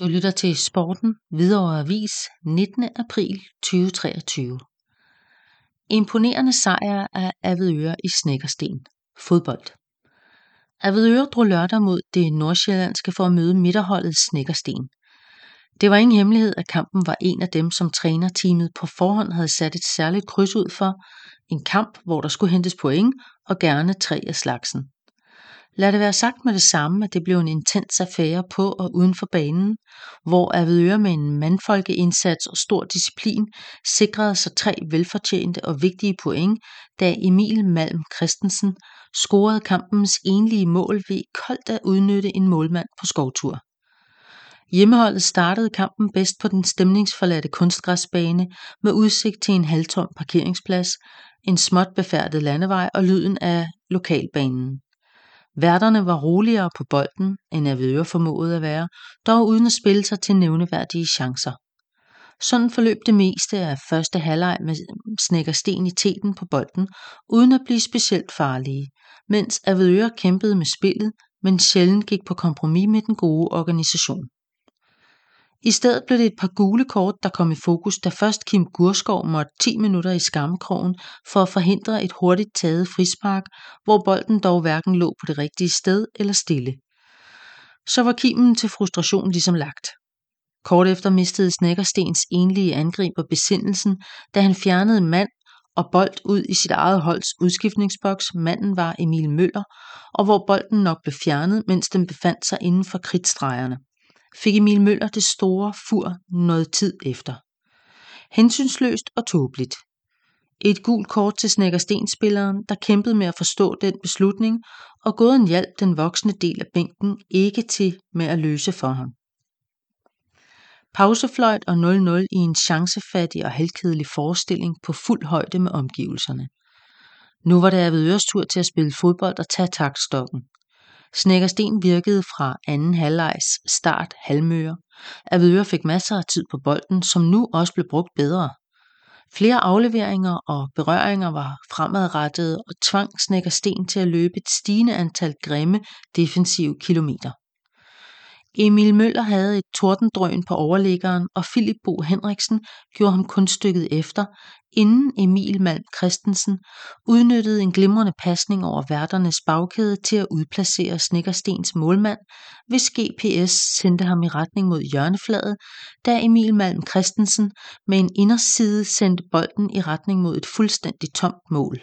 Du lytter til Sporten Hvidovre Avis 19. april 2023. Imponerende sejr af Avedøre i Snækkersten. Fodbold. Avedøre drog lørdag mod det nordsjællandske for at møde midterholdet Snækkersten. Det var ingen hemmelighed, at kampen var en af dem, som trænerteamet på forhånd havde sat et særligt kryds ud for. En kamp, hvor der skulle hentes point, og gerne tre af slagsen. Lad det være sagt med det samme, at det blev en intens affære på og uden for banen, hvor Avedøre med en mandfolkeindsats og stor disciplin sikrede sig tre velfortjente og vigtige point, da Emil Malm Christensen scorede kampens enlige mål ved koldt at udnytte en målmand på skovtur. Hjemmeholdet startede kampen bedst på den stemningsforladte kunstgræsbane med udsigt til en halvtom parkeringsplads, en småt befærdet landevej og lyden af lokalbanen. Værterne var roligere på bolden, end Avedøre formåede at være, dog uden at spille sig til nævneværdige chancer. Sådan forløb det meste af første halvleg med snækkersten i teten på bolden, uden at blive specielt farlige, mens Avedøre kæmpede med spillet, men sjældent gik på kompromis med den gode organisation. I stedet blev det et par gule kort, der kom i fokus, da først Kim Gurskov måtte 10 minutter i skammekrogen for at forhindre et hurtigt taget frispark, hvor bolden dog hverken lå på det rigtige sted eller stille. Så var kimen til frustration ligesom lagt. Kort efter mistede Snækkerstens enlige angriber besindelsen, da han fjernede mand og bold ud i sit eget holds udskiftningsboks. Manden var Emil Møller, og hvor bolden nok blev fjernet, mens den befandt sig inden for kritstregerne fik Emil Møller det store fur noget tid efter. Hensynsløst og tåbeligt. Et gult kort til Snækkerstenspilleren, der kæmpede med at forstå den beslutning, og gåden hjalp den voksne del af bænken ikke til med at løse for ham. Pausefløjt og 0-0 i en chancefattig og halvkedelig forestilling på fuld højde med omgivelserne. Nu var det Avedøres tur til at spille fodbold og tage taktstokken. Snækkersten virkede fra anden halvlejs start halvmøre. Avedøre fik masser af tid på bolden, som nu også blev brugt bedre. Flere afleveringer og berøringer var fremadrettede og tvang Snækkersten til at løbe et stigende antal grimme defensive kilometer. Emil Møller havde et tordendrøn på overliggeren, og Philip Bo Henriksen gjorde ham kunststykket efter, inden Emil Malm Christensen udnyttede en glimrende pasning over værternes bagkæde til at udplacere Snikkerstens målmand, hvis GPS sendte ham i retning mod hjørnefladet, da Emil Malm Christensen med en inderside sendte bolden i retning mod et fuldstændig tomt mål.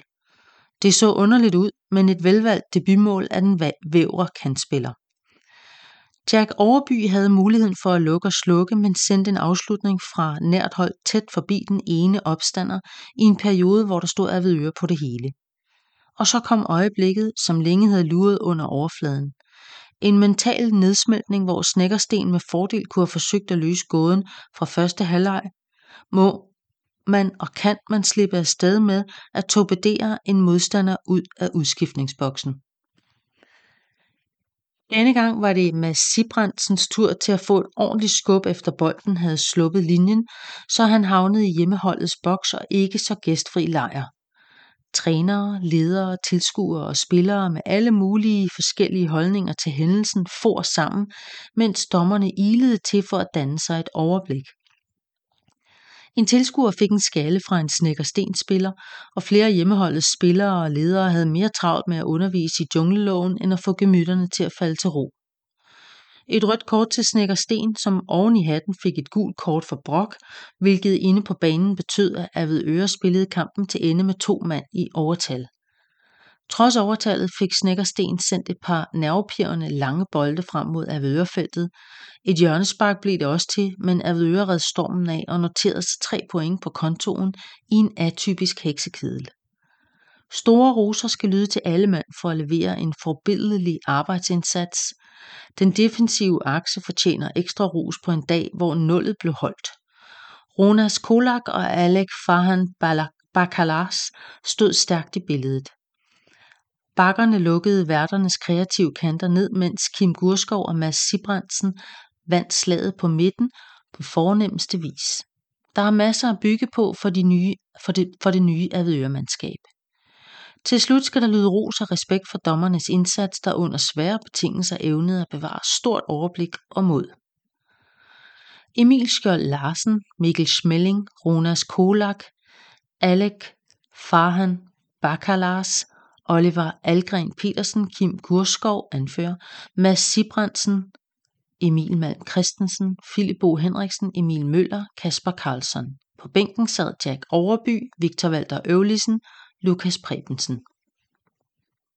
Det så underligt ud, men et velvalgt debutmål af den vævre kantspiller. Jack Overby havde muligheden for at lukke og slukke, men sendte en afslutning fra nært hold tæt forbi den ene opstander i en periode, hvor der stod Avedøre på det hele. Og så kom øjeblikket, som længe havde luret under overfladen. En mental nedsmeltning, hvor Snækkersten med fordel kunne have forsøgt at løse gåden fra første halvleg. Må man og kan man slippe afsted med at torpedere en modstander ud af udskiftningsboksen. Denne gang var det Mads Sibrandsens tur til at få et ordentligt skub efter bolden havde sluppet linjen, så han havnede i hjemmeholdets boks og ikke så gæstfri lejr. Trænere, ledere, tilskuere og spillere med alle mulige forskellige holdninger til hændelsen for sammen, mens dommerne ilede til for at danne sig et overblik. En tilskuer fik en skalle fra en snækkerstenspiller, og flere hjemmeholdets spillere og ledere havde mere travlt med at undervise i jungleloven, end at få gemytterne til at falde til ro. Et rødt kort til Snækkersten, som oven i hatten fik et gult kort for Brok, hvilket inde på banen betød, at Avedøre spillede kampen til ende med to mand i overtal. Trods overtallet fik Snækkersten sendt et par nervepirrende lange bolde frem mod Avedørefeltet. Et hjørnespark blev det også til, men Avedøre red stormen af og noterede sig tre point på kontoen i en atypisk heksekedel. Store roser skal lyde til alle mand for at levere en forbilledelig arbejdsindsats. Den defensive akse fortjener ekstra ros på en dag, hvor nullet blev holdt. Ronas Kolak og Alek Farhan Bakalas stod stærkt i billedet. Bakkerne lukkede værternes kreative kanter ned, mens Kim Gurskov og Mads Sibrandsen vandt slaget på midten på fornemmeste vis. Der er masser at bygge på for, de nye, for, det, for det nye Avedøremandskab. Til slut skal der lyde ros og respekt for dommernes indsats, der under svære betingelser evnede at bevare stort overblik og mod. Emil Skjold Larsen, Mikkel Schmeling, Ronas Kolak, Alec Farhan Bakalars Oliver Algren Petersen, Kim Gurskov anfører, Mads Sibrandsen, Emil Malm Christensen, Philip Bo Henriksen, Emil Møller, Kasper Karlsson. På bænken sad Jack Overby, Victor Walter Øvlisen, Lukas Prebensen